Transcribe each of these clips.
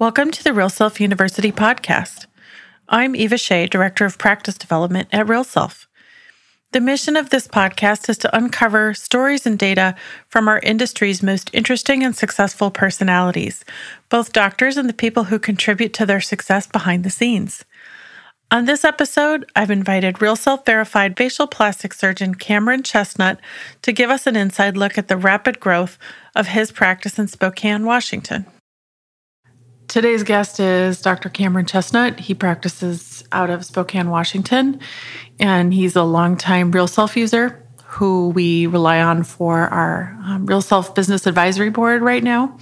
Welcome to the Real Self University podcast. I'm Eva Shea, Director of Practice Development at Real Self. The mission of this podcast is to uncover stories and data from our industry's most interesting and successful personalities, both doctors and the people who contribute to their success behind the scenes. On this episode, I've invited Real Self verified facial plastic surgeon Cameron Chesnut to give us an inside look at the rapid growth of his practice in Spokane, Washington. Today's guest is Dr. Cameron Chesnut. He practices out of Spokane, Washington, and he's a longtime Real Self user who we rely on for our um, Real Self Business Advisory Board right now.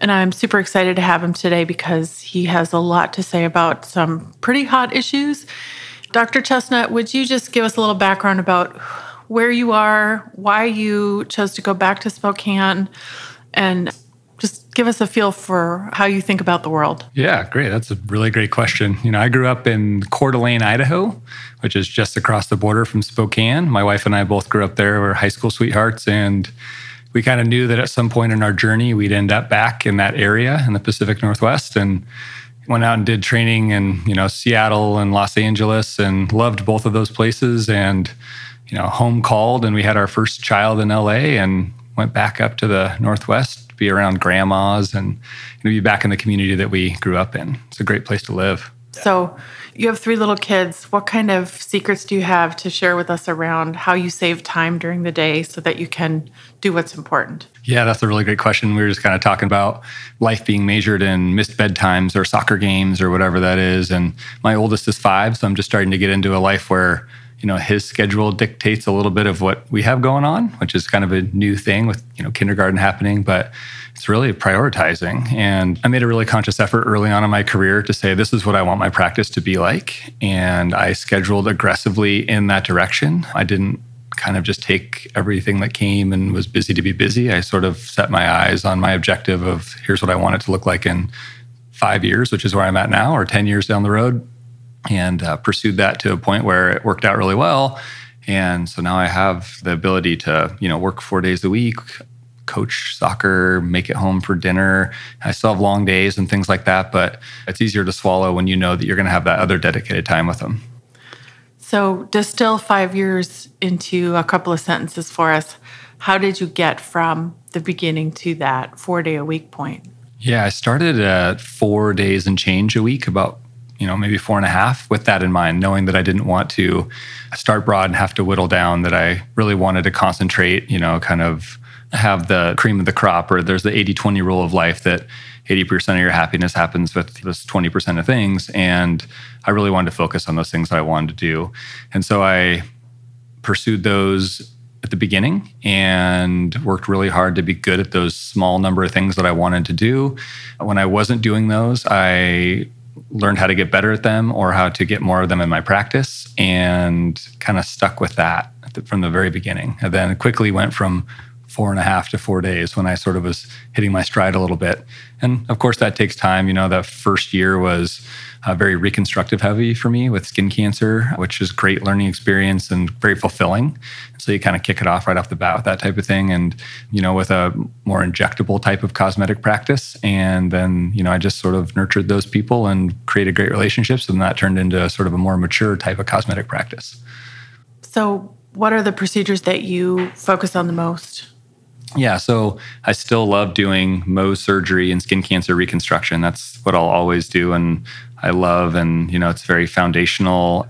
And I'm super excited to have him today because he has a lot to say about some pretty hot issues. Dr. Chesnut, would you just give us a little background about where you are, why you chose to go back to Spokane, and give us a feel for how you think about the world. Yeah, great. That's a really great question. You know, I grew up in Coeur d'Alene, Idaho, which is just across the border from Spokane. My wife and I both grew up there. We are high school sweethearts, and we kind of knew that at some point in our journey, we'd end up back in that area in the Pacific Northwest. And went out and did training in you know Seattle and Los Angeles, and loved both of those places. And you know, home called, and we had our first child in LA, and went back up to the Northwest be around grandmas and you know, be back in the community that we grew up in. It's a great place to live. So, you have three little kids. What kind of secrets do you have to share with us around how you save time during the day so that you can do what's important? Yeah, that's a really great question. We were just kind of talking about life being measured in missed bedtimes or soccer games or whatever that is. And my oldest is five, so I'm just starting to get into a life where you know his schedule dictates a little bit of what we have going on which is kind of a new thing with you know kindergarten happening but it's really prioritizing. And i made a really conscious effort early on in my career to say this is what i want my practice to be like. And i scheduled aggressively in that direction. I didn't kind of just take everything that came and was busy to be busy. I sort of set my eyes on my objective of here's what i want it to look like in five years which is where i'm at now or 10 years down the road and uh, pursued that to a point where it worked out really well. And so now I have the ability to, you know, work four days a week, coach soccer, make it home for dinner. I still have long days and things like that, but it's easier to swallow when you know that you're going to have that other dedicated time with them. So, distill five years into a couple of sentences for us. How did you get from the beginning to that four day a week point? Yeah, I started at four days and change a week about you know, maybe four and a half with that in mind, knowing that I didn't want to start broad and have to whittle down, that I really wanted to concentrate, you know, kind of have the cream of the crop, or there's the 80 20 rule of life that 80% of your happiness happens with this 20% of things. And I really wanted to focus on those things that I wanted to do. And so I pursued those at the beginning and worked really hard to be good at those small number of things that I wanted to do. When I wasn't doing those, I learned how to get better at them or how to get more of them in my practice and kind of stuck with that from the very beginning. And then quickly went from four and a half to four days when I sort of was hitting my stride a little bit. And of course, that takes time. You know, that first year was uh, very reconstructive heavy for me with skin cancer, which is great learning experience and very fulfilling. So you kind of kick it off right off the bat with that type of thing. And, you know, with a more injectable type of cosmetic practice. And then, you know, I just sort of nurtured those people and created great relationships. And that turned into sort of a more mature type of cosmetic practice. So, what are the procedures that you focus on the most? Yeah, so I still love doing Mohs surgery and skin cancer reconstruction. That's what I'll always do. And I love, and you know, it's very foundational.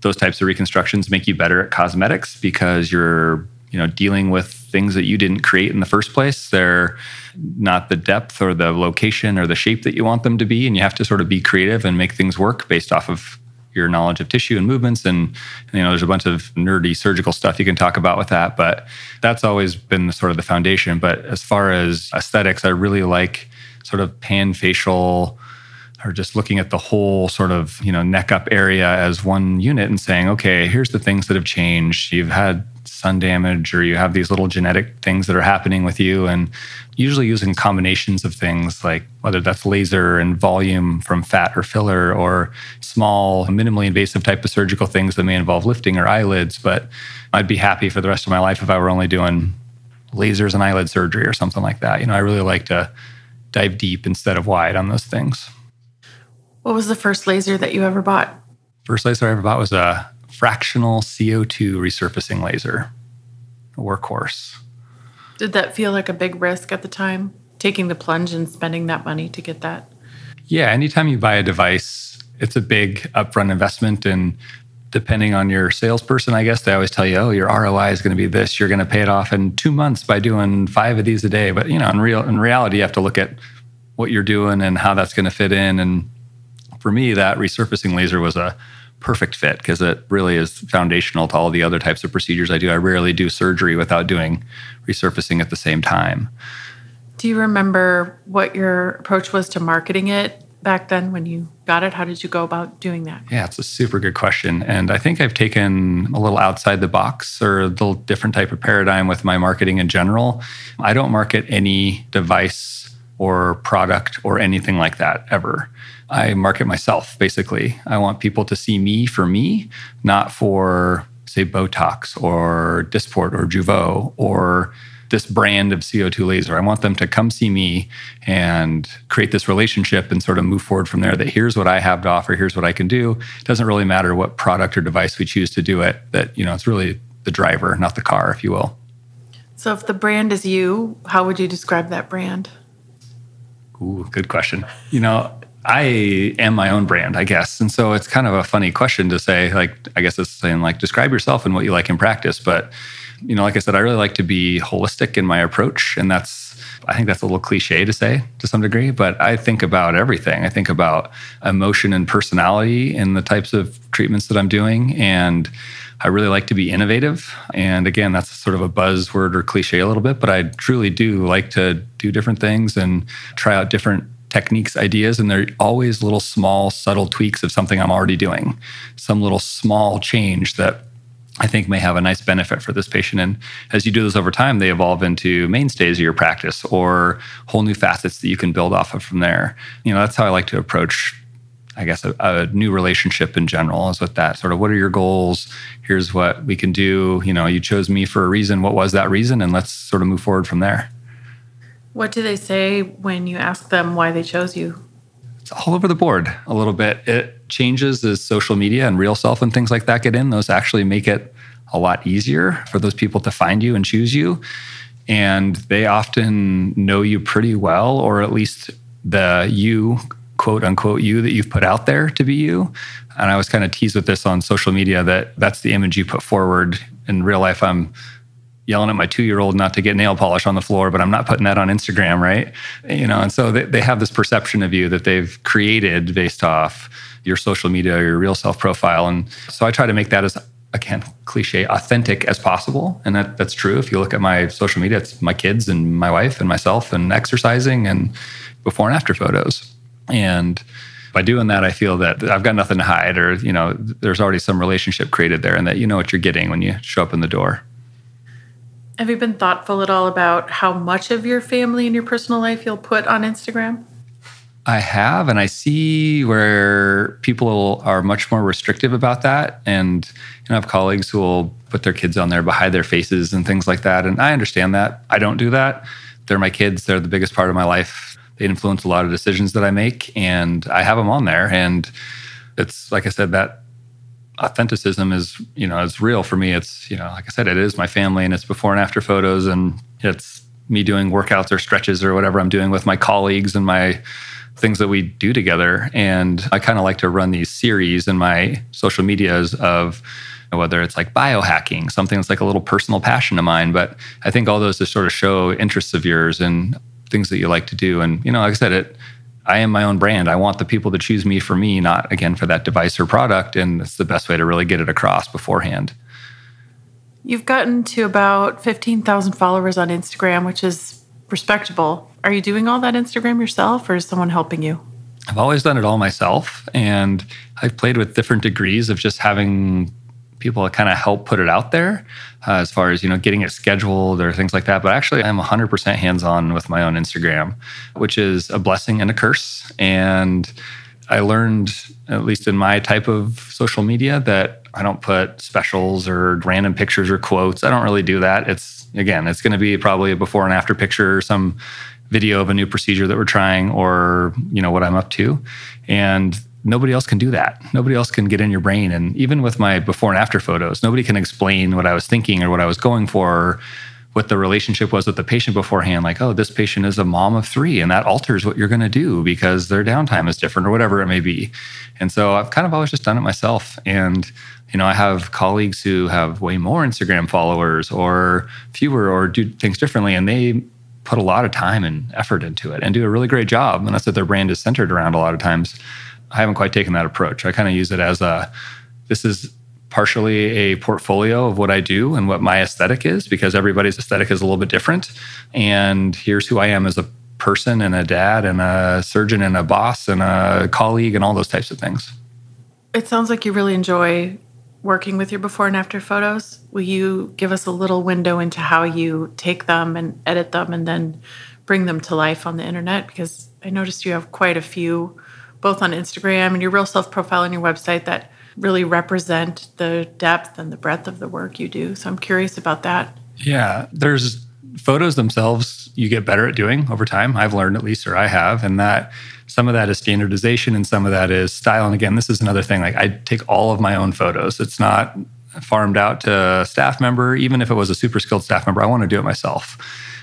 Those types of reconstructions make you better at cosmetics because you're, you know, dealing with things that you didn't create in the first place. They're not the depth or the location or the shape that you want them to be, and you have to sort of be creative and make things work based off of your knowledge of tissue and movements and you know there's a bunch of nerdy surgical stuff you can talk about with that but that's always been the, sort of the foundation. But as far as aesthetics i really like sort of pan facial or just looking at the whole sort of you know neck up area as one unit and saying okay here's the things that have changed. You've had sun damage or you have these little genetic things that are happening with you and usually using combinations of things like whether that's laser and volume from fat or filler or small minimally invasive type of surgical things that may involve lifting or eyelids but i'd be happy for the rest of my life if i were only doing lasers and eyelid surgery or something like that you know i really like to dive deep instead of wide on those things. What was the first laser that you ever bought? First laser I ever bought was a fractional CO2 resurfacing laser, workhorse. Did that feel like a big risk at the time, taking the plunge and spending that money to get that? Yeah, anytime you buy a device, it's a big upfront investment. And depending on your salesperson, I guess they always tell you, oh, your ROI is going to be this. You're going to pay it off in two months by doing five of these a day. But you know, in real in reality, you have to look at what you're doing and how that's going to fit in. And for me, that resurfacing laser was a perfect fit because it really is foundational to all the other types of procedures I do. I rarely do surgery without doing resurfacing at the same time. Do you remember what your approach was to marketing it back then when you got it? How did you go about doing that? Yeah, it's a super good question. And I think I've taken a little outside the box or a little different type of paradigm with my marketing in general. I don't market any device or product or anything like that ever. I market myself basically. I want people to see me for me, not for say Botox or Dysport or Jeuveau or this brand of CO2 laser. I want them to come see me and create this relationship and sort of move forward from there that here's what I have to offer, here's what I can do. It doesn't really matter what product or device we choose to do it, that, you know, it's really the driver, not the car, if you will. So if the brand is you, how would you describe that brand? Ooh, good question. You know, I am my own brand, I guess. And so it's kind of a funny question to say, like, I guess it's saying, like, describe yourself and what you like in practice. But, you know, like I said, I really like to be holistic in my approach. And that's, I think that's a little cliche to say to some degree, but I think about everything. I think about emotion and personality in the types of treatments that I'm doing. And I really like to be innovative. And again, that's sort of a buzzword or cliche a little bit, but I truly do like to do different things and try out different techniques, ideas, and they're always little small, subtle tweaks of something I'm already doing, some little small change that I think may have a nice benefit for this patient. And as you do this over time, they evolve into mainstays of your practice or whole new facets that you can build off of from there. You know, that's how I like to approach, I guess, a, a new relationship in general is with that sort of what are your goals? Here's what we can do. You know, you chose me for a reason. What was that reason? And let's sort of move forward from there. What do they say when you ask them why they chose you? It's all over the board a little bit. It changes as social media and real self and things like that get in. Those actually make it a lot easier for those people to find you and choose you. And they often know you pretty well, or at least the you, quote unquote, you that you've put out there to be you. And I was kind of teased with this on social media that that's the image you put forward. In real life, I'm yelling at my two year old not to get nail polish on the floor, but I'm not putting that on Instagram, right? You know, and so they, they have this perception of you that they've created based off your social media, your real self profile. And so I try to make that as again cliche authentic as possible and that that's true if you look at my social media it's my kids and my wife and myself and exercising and before and after photos and by doing that i feel that i've got nothing to hide or you know there's already some relationship created there and that you know what you're getting when you show up in the door have you been thoughtful at all about how much of your family and your personal life you'll put on Instagram? I have, and I see where people are much more restrictive about that. And you know, I have colleagues who will put their kids on there behind their faces and things like that. And I understand that. I don't do that. They're my kids. They're the biggest part of my life. They influence a lot of decisions that I make, and I have them on there. And it's like I said, that authenticism is you know is real for me. It's you know like i said it is my family and it's before and after photos and it's me doing workouts or stretches or whatever i'm doing with my colleagues and my things that we do together. And i kind of like to run these series in my social medias of whether it's like biohacking something that's like a little personal passion of mine. But i think all those just sort of show interests of yours and things that you like to do. And you know like i said it I am my own brand. I want the people to choose me for me, not again for that device or product. And it's the best way to really get it across beforehand. You've gotten to about 15,000 followers on Instagram, which is respectable. Are you doing all that Instagram yourself or is someone helping you? I've always done it all myself. And I've played with different degrees of just having people kind of help put it out there uh, as far as you know getting it scheduled or things like that. But actually i'm 100% hands-on with my own instagram which is a blessing and a curse. And i learned at least in my type of social media that i don't put specials or random pictures or quotes. I don't really do that. It's again it's going to be probably a before and after picture or some video of a new procedure that we're trying or, you know, what I'm up to. And nobody else can do that. Nobody else can get in your brain. And even with my before and after photos, nobody can explain what I was thinking or what I was going for. Or what the relationship was with the patient beforehand like oh this patient is a mom of three and that alters what you're going to do because their downtime is different or whatever it may be and so i've kind of always just done it myself and you know i have colleagues who have way more instagram followers or fewer or do things differently and they put a lot of time and effort into it and do a really great job and that's what their brand is centered around a lot of times i haven't quite taken that approach i kind of use it as a this is partially a portfolio of what I do and what my aesthetic is because everybody's aesthetic is a little bit different. And here's who I am as a person and a dad and a surgeon and a boss and a colleague and all those types of things. It sounds like you really enjoy working with your before and after photos. Will you give us a little window into how you take them and edit them and then bring them to life on the internet? Because I noticed you have quite a few, both on Instagram and your real self profile on your website that really represent the depth and the breadth of the work you do. So I'm curious about that. Yeah, there's photos themselves you get better at doing over time. I've learned at least, or I have, and that some of that is standardization and some of that is style. And again, this is another thing. Like I take all of my own photos. It's not farmed out to a staff member, even if it was a super skilled staff member. I want to do it myself.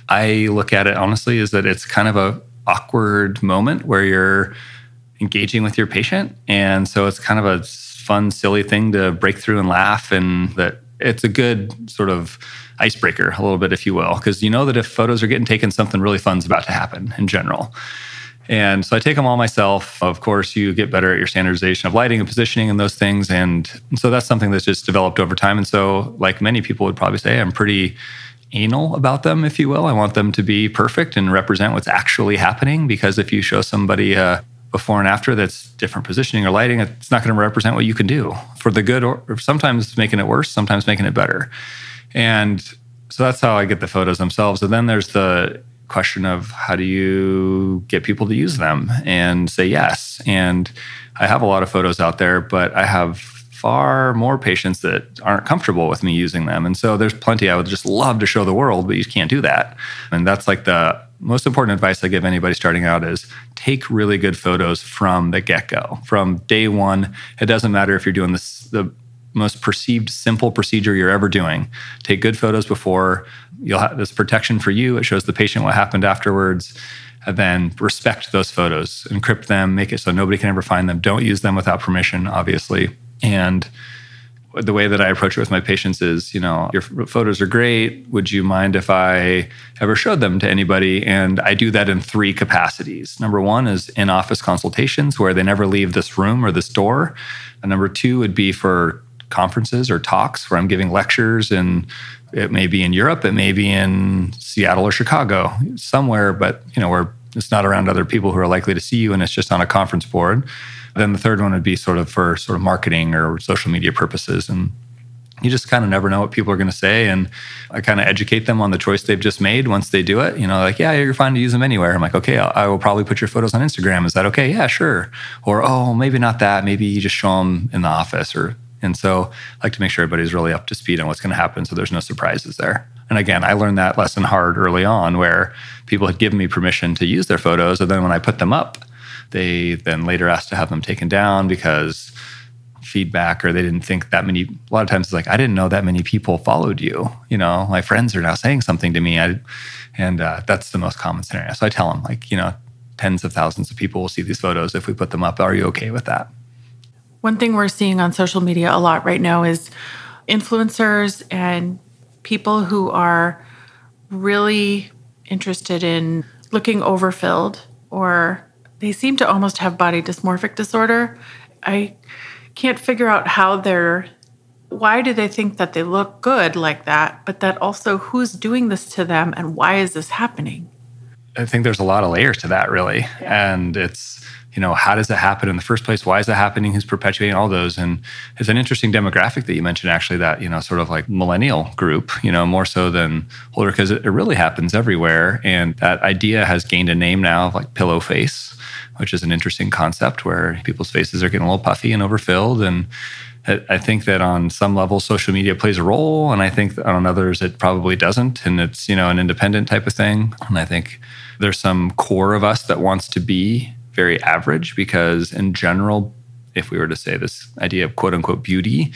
I look at it honestly is that it's kind of a awkward moment where you're engaging with your patient, and so it's kind of a fun, silly thing to break through and laugh. And that it's a good sort of icebreaker, a little bit, if you will, because you know that if photos are getting taken, something really fun's about to happen in general. And so I take them all myself. Of course, you get better at your standardization of lighting and positioning and those things. And so that's something that's just developed over time. And so, like many people would probably say, I'm pretty anal about them, if you will. I want them to be perfect and represent what's actually happening. Because if you show somebody a before and after that's different positioning or lighting, it's not going to represent what you can do for the good or, or sometimes making it worse, sometimes making it better. And so that's how I get the photos themselves. And then there's the question of how do you get people to use them and say yes. And I have a lot of photos out there, but I have far more patients that aren't comfortable with me using them. And so there's plenty I would just love to show the world, but you can't do that. And that's like the most important advice I give anybody starting out is take really good photos from the get go, from day one. It doesn't matter if you're doing this, the most perceived simple procedure you're ever doing. Take good photos before. You'll have this protection for you. It shows the patient what happened afterwards. And then respect those photos, encrypt them, make it so nobody can ever find them. Don't use them without permission, obviously. And the way that I approach it with my patients is, you know, your photos are great. Would you mind if I ever showed them to anybody? And I do that in three capacities. Number one is in office consultations where they never leave this room or this door. And number two would be for conferences or talks where I'm giving lectures and it may be in Europe, it may be in Seattle or Chicago, somewhere, but you know, where it's not around other people who are likely to see you and it's just on a conference board. Then the third one would be sort of for sort of marketing or social media purposes. And you just kind of never know what people are going to say. And I kind of educate them on the choice they've just made once they do it. You know, like, yeah, you're fine to use them anywhere. I'm like, okay, I will probably put your photos on Instagram. Is that okay? Yeah, sure. Or, oh, maybe not that. Maybe you just show them in the office or, and so I like to make sure everybody's really up to speed on what's going to happen. So there's no surprises there. And again, I learned that lesson hard early on where people had given me permission to use their photos. And then when I put them up, they then later asked to have them taken down because feedback or they didn't think that many a lot of times it's like i didn't know that many people followed you. You know my friends are now saying something to me. I, and uh, that's the most common scenario. So i tell them like you know tens of thousands of people will see these photos if we put them up. Are you okay with that? One thing we're seeing on social media a lot right now is influencers and people who are really interested in looking overfilled or they seem to almost have body dysmorphic disorder. I can't figure out how they're why do they think that they look good like that, but that also who's doing this to them and why is this happening? I think there's a lot of layers to that really. Yeah. And it's you know, how does that happen in the first place? Why is it happening? Who's perpetuating all those? And it's an interesting demographic that you mentioned, actually, that, you know, sort of like millennial group, you know, more so than older, because it, it really happens everywhere. And that idea has gained a name now of like pillow face, which is an interesting concept where people's faces are getting a little puffy and overfilled. And I think that on some level, social media plays a role, and I think on others it probably doesn't, and it's you know an independent type of thing. And I think there's some core of us that wants to be very average because, in general, if we were to say this idea of quote unquote beauty,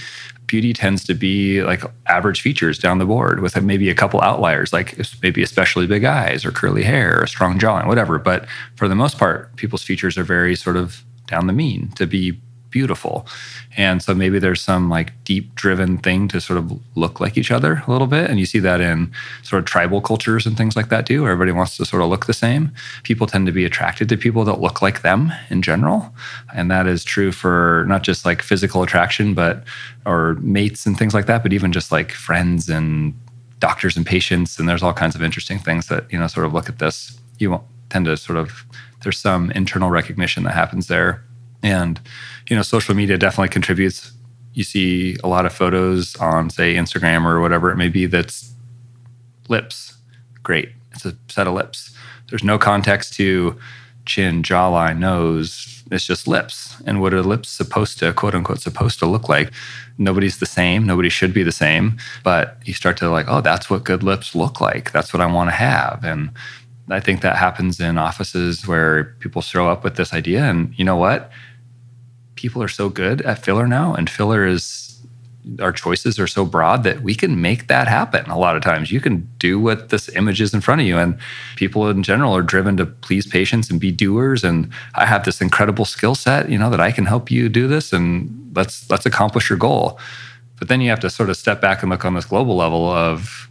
beauty tends to be like average features down the board with maybe a couple outliers, like maybe especially big eyes or curly hair or strong jawline, whatever. But for the most part, people's features are very sort of down the mean to be beautiful. And so maybe there's some like deep driven thing to sort of look like each other a little bit. And you see that in sort of tribal cultures and things like that too, everybody wants to sort of look the same. People tend to be attracted to people that look like them in general. And that is true for not just like physical attraction, but or mates and things like that, but even just like friends and doctors and patients. And there's all kinds of interesting things that, you know, sort of look at this. You won't tend to sort of, there's some internal recognition that happens there. And you know, social media definitely contributes. You see a lot of photos on, say, Instagram or whatever it may be that's lips. Great. It's a set of lips. There's no context to chin, jawline, nose. It's just lips. And what are lips supposed to, quote unquote, supposed to look like? Nobody's the same. Nobody should be the same. But you start to like, oh, that's what good lips look like. That's what I want to have. And I think that happens in offices where people show up with this idea. And you know what? people are so good at filler now, and filler is our choices are so broad that we can make that happen a lot of times. You can do what this image is in front of you. And people in general are driven to please patients and be doers. And I have this incredible skill set, you know, that I can help you do this and let's let's accomplish your goal. But then you have to sort of step back and look on this global level of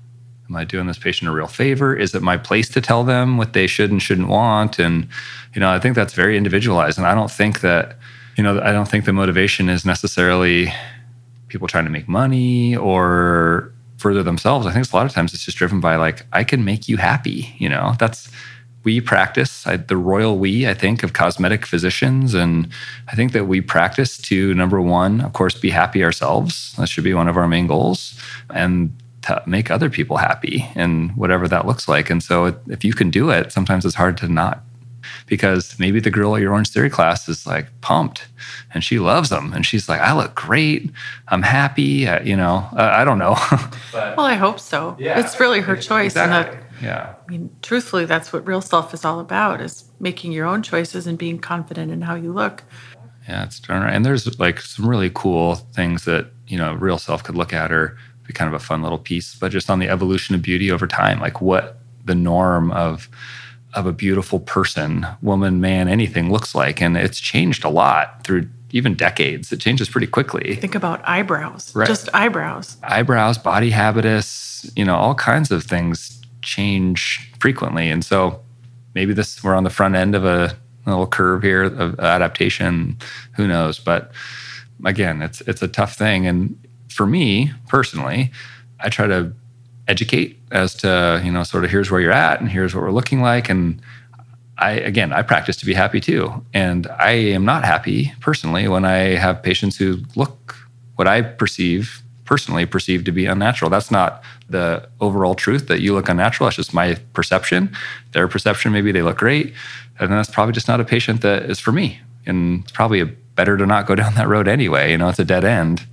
am I doing this patient a real favor? Is it my place to tell them what they should and shouldn't want? And, you know, I think that's very individualized. And I don't think that you know, I don't think the motivation is necessarily people trying to make money or further themselves. I think a lot of times it's just driven by like, I can make you happy. You know, that's we practice I, the royal we, I think, of cosmetic physicians. And I think that we practice to number one, of course, be happy ourselves. That should be one of our main goals. And to make other people happy and whatever that looks like. And so if you can do it, sometimes it's hard to not because maybe the girl at your Orange Theory class is like pumped and she loves them and she's like, I look great. I'm happy. Uh, you know, uh, I don't know. but, well, I hope so. Yeah, it's really her choice. Exactly. And that, yeah. I mean, truthfully, that's what real self is all about is making your own choices and being confident in how you look. Yeah, it's darn right. And there's like some really cool things that, you know, real self could look at or be kind of a fun little piece, but just on the evolution of beauty over time, like what the norm of of a beautiful person, woman, man, anything looks like. And it's changed a lot through even decades. It changes pretty quickly. Think about eyebrows, right. just eyebrows. Eyebrows, body habitus, you know, all kinds of things change frequently. And so maybe this we're on the front end of a little curve here of adaptation. Who knows? But again, it's it's a tough thing. And for me personally, I try to educate as to you know sort of here's where you're at and here's what we're looking like. And i again i practice to be happy too. And i am not happy personally when i have patients who look what i perceive personally perceive to be unnatural. That's not the overall truth that you look unnatural. That's just my perception. Their perception maybe they look great. And that's probably just not a patient that is for me. And it's probably better to not go down that road anyway. You know it's a dead end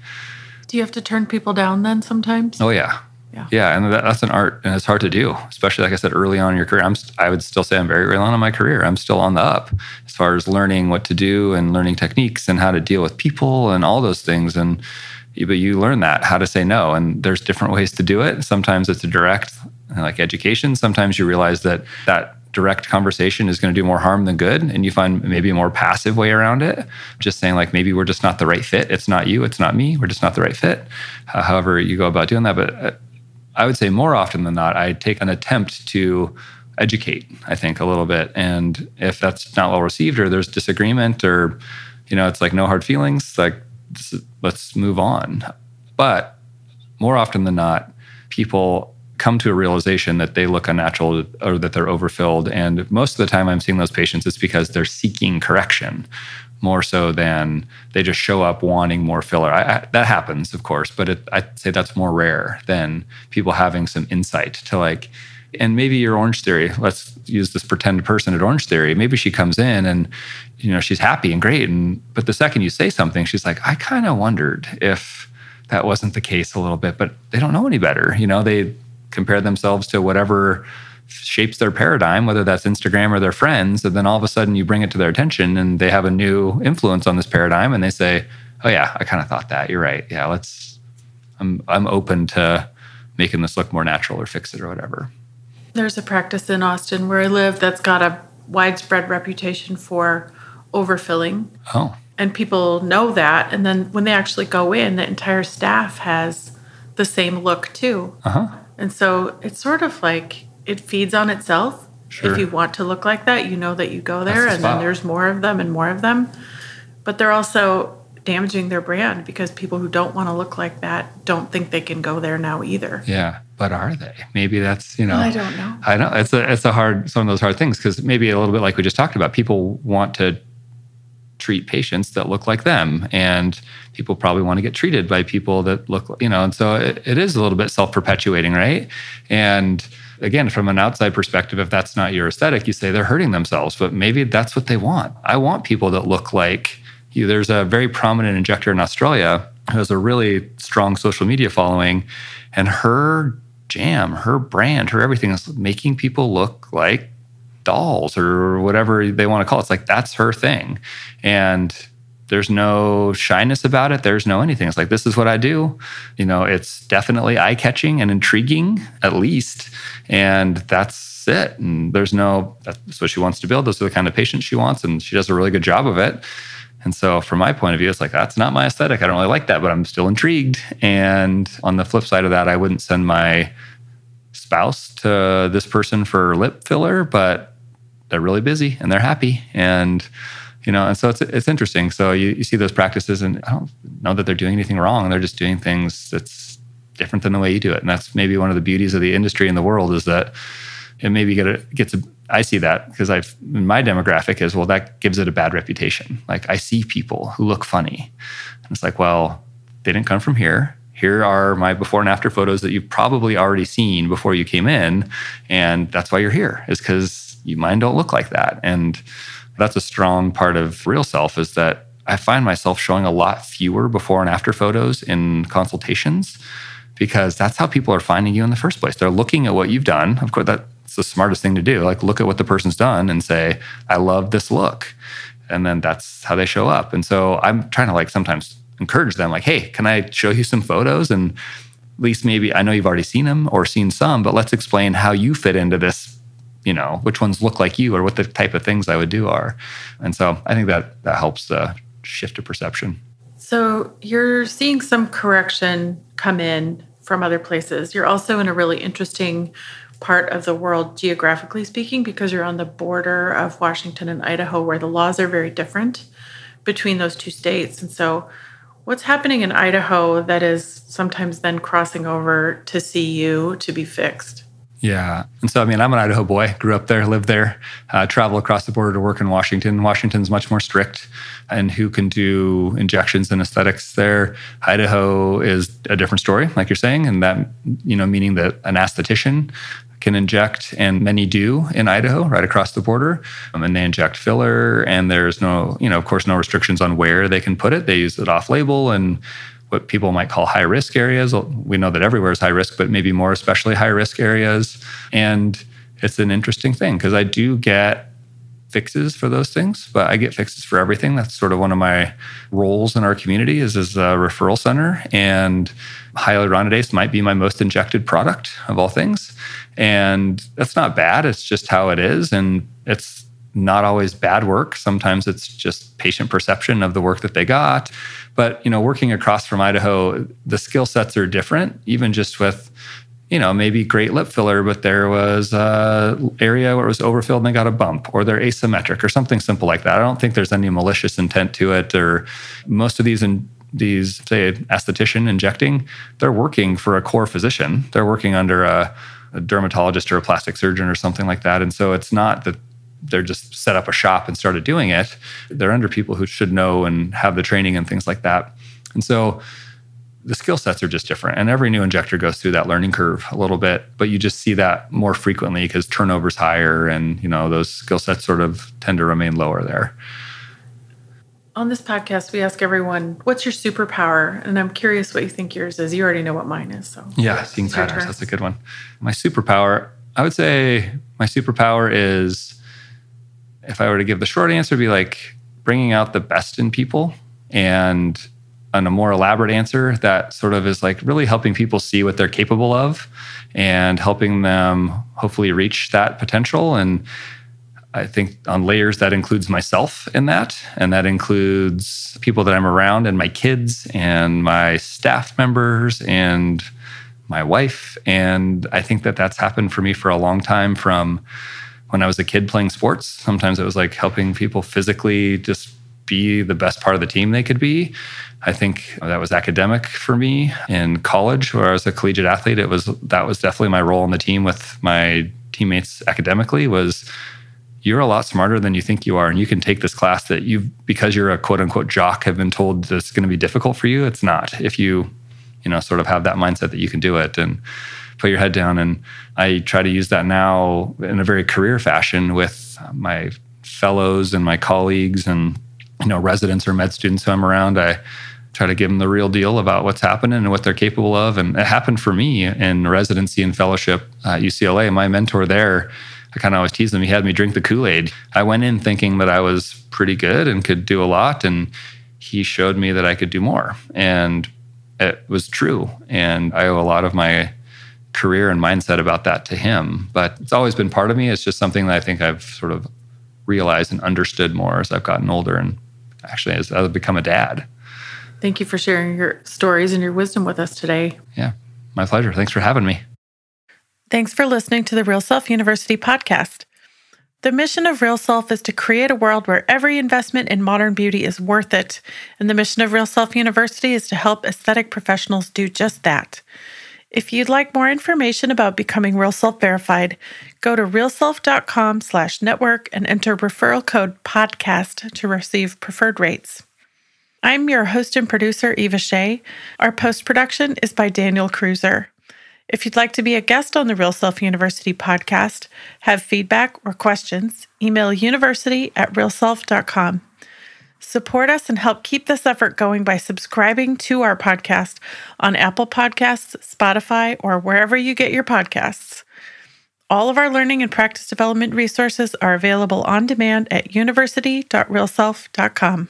do you have to turn people down then sometimes oh yeah yeah. Yeah, and that, that's an art, and it's hard to do, especially like I said early on in your career. I'm I would still say I'm very early on in my career. I'm still on the up as far as learning what to do and learning techniques and how to deal with people and all those things. And but you learn that how to say no, and there's different ways to do it. Sometimes it's a direct, like education. Sometimes you realize that that direct conversation is going to do more harm than good and you find maybe a more passive way around it. Just saying like maybe we're just not the right fit. It's not you. It's not me. We're just not the right fit. However you go about doing that but uh, I would say more often than not, I take an attempt to educate, I think, a little bit. And if that's not well received or there's disagreement or, you know, it's like no hard feelings, like let's move on. But more often than not, people come to a realization that they look unnatural or that they're overfilled. And most of the time I'm seeing those patients, it's because they're seeking correction more so than they just show up wanting more filler. I, I, that happens, of course, but it, I'd say that's more rare than people having some insight to like, And maybe your Orange Theory, let's use this pretend person at Orange Theory. Maybe she comes in and you know she's happy and great, and but the second you say something, she's like, I kind of wondered if that wasn't the case a little bit, but they don't know any better. You know, they compare themselves to whatever shapes their paradigm, whether that's Instagram or their friends, and then all of a sudden you bring it to their attention and they have a new influence on this paradigm and they say, Oh yeah, I kind of thought that. You're right. Yeah, let's I'm I'm open to making this look more natural or fix it or whatever. There's a practice in Austin where I live that's got a widespread reputation for overfilling. Oh. And people know that. And then when they actually go in, the entire staff has the same look too. Uh-huh. And so it's sort of like it feeds on itself. Sure. If you want to look like that, you know that you go there the and then there's more of them and more of them. But they're also damaging their brand because people who don't want to look like that don't think they can go there now either. Yeah, but are they? Maybe that's you know. I don't know. I know it's a it's a hard some of those hard things because maybe a little bit like we just talked about. People want to treat patients that look like them, and people probably want to get treated by people that look you know. And so it, it is a little bit self perpetuating, right? And again, from an outside perspective, if that's not your aesthetic, you say they're hurting themselves, but maybe that's what they want. I want people that look like you. There's a very prominent injector in Australia who has a really strong social media following, and her jam, her brand, her everything is making people look like dolls or whatever they want to call it. It's like that's her thing. And there's no shyness about it. There's no anything. It's like, this is what I do. You know, it's definitely eye catching and intriguing, at least. And that's it. And there's no, that's what she wants to build. Those are the kind of patients she wants. And she does a really good job of it. And so, from my point of view, it's like, that's not my aesthetic. I don't really like that, but I'm still intrigued. And on the flip side of that, I wouldn't send my spouse to this person for lip filler, but they're really busy and they're happy. And, you know, and so it's, it's interesting. So you, you see those practices, and I don't know that they're doing anything wrong. They're just doing things that's different than the way you do it. And that's maybe one of the beauties of the industry in the world is that it maybe get a, gets a, I see that because I've my demographic is well that gives it a bad reputation. Like I see people who look funny. And it's like, well, they didn't come from here. Here are my before and after photos that you've probably already seen before you came in. And that's why you're here, is because you mine don't look like that. And that's a strong part of real self is that I find myself showing a lot fewer before and after photos in consultations because that's how people are finding you in the first place. They're looking at what you've done. Of course, that's the smartest thing to do. Like, look at what the person's done and say, I love this look. And then that's how they show up. And so I'm trying to like sometimes encourage them, like, hey, can I show you some photos? And at least maybe I know you've already seen them or seen some, but let's explain how you fit into this, you know, which ones look like you or what the type of things I would do are. And so I think that that helps the shift of perception. So you're seeing some correction come in from other places. You're also in a really interesting part of the world geographically speaking because you're on the border of Washington and Idaho where the laws are very different between those two states. And so what's happening in Idaho that is sometimes then crossing over to see you to be fixed? Yeah. And so, I mean, I'm an Idaho boy, grew up there, lived there, uh, travel across the border to work in Washington. Washington's much more strict and who can do injections and aesthetics there. Idaho is a different story, like you're saying, and that, you know, meaning that an esthetician can inject, and many do in Idaho, right across the border. Um, and they inject filler, and there's no, you know, of course, no restrictions on where they can put it. They use it off label and what people might call high risk areas. We know that everywhere is high risk, but maybe more especially high risk areas. And it's an interesting thing because I do get fixes for those things, but I get fixes for everything. That's sort of one of my roles in our community is as a referral center. And hyaluronidase might be my most injected product of all things. And that's not bad. It's just how it is. And it's not always bad work. Sometimes it's just patient perception of the work that they got. But you know, working across from Idaho, the skill sets are different, even just with you know, maybe great lip filler, but there was a area where it was overfilled and they got a bump, or they're asymmetric, or something simple like that. I don't think there's any malicious intent to it. Or most of these in these, say, esthetician injecting, they're working for a core physician. They're working under a, a dermatologist or a plastic surgeon or something like that. And so it's not that they're just set up a shop and started doing it. They're under people who should know and have the training and things like that. And so the skill sets are just different. And every new injector goes through that learning curve a little bit, but you just see that more frequently because turnover's higher and, you know, those skill sets sort of tend to remain lower there. On this podcast, we ask everyone, what's your superpower? And I'm curious what you think yours is. You already know what mine is. So, yeah, seeing patterns. That's a good one. My superpower, I would say my superpower is if I were to give the short answer, be like bringing out the best in people and on a more elaborate answer that sort of is like really helping people see what they're capable of and helping them hopefully reach that potential and I think on layers that includes myself in that. And that includes people that I'm around and my kids and my staff members and my wife. And I think that that's happened for me for a long time from when I was a kid playing sports. Sometimes it was like helping people physically just be the best part of the team they could be. I think that was academic for me in college where I was a collegiate athlete. It was that was definitely my role on the team with my teammates academically was you're a lot smarter than you think you are and you can take this class that you because you're a quote unquote jock have been told it's going to be difficult for you it's not if you you know sort of have that mindset that you can do it and put your head down and i try to use that now in a very career fashion with my fellows and my colleagues and you know residents or med students who i'm around i try to give them the real deal about what's happening and what they're capable of and it happened for me in residency and fellowship at ucla my mentor there I kind of always tease him. He had me drink the Kool Aid. I went in thinking that I was pretty good and could do a lot. And he showed me that I could do more. And it was true. And I owe a lot of my career and mindset about that to him. But it's always been part of me. It's just something that I think I've sort of realized and understood more as I've gotten older and actually as I've become a dad. Thank you for sharing your stories and your wisdom with us today. Yeah, my pleasure. Thanks for having me. Thanks for listening to the Real Self University podcast. The mission of Real Self is to create a world where every investment in modern beauty is worth it. And the mission of Real Self University is to help aesthetic professionals do just that. If you'd like more information about becoming Real Self verified, go to realself.com slash network and enter referral code podcast to receive preferred rates. I'm your host and producer, Eva Shea. Our post production is by Daniel Cruiser. If you'd like to be a guest on the Real Self University podcast, have feedback or questions, email university at realself.com. Support us and help keep this effort going by subscribing to our podcast on Apple Podcasts, Spotify, or wherever you get your podcasts. All of our learning and practice development resources are available on demand at university.realself.com.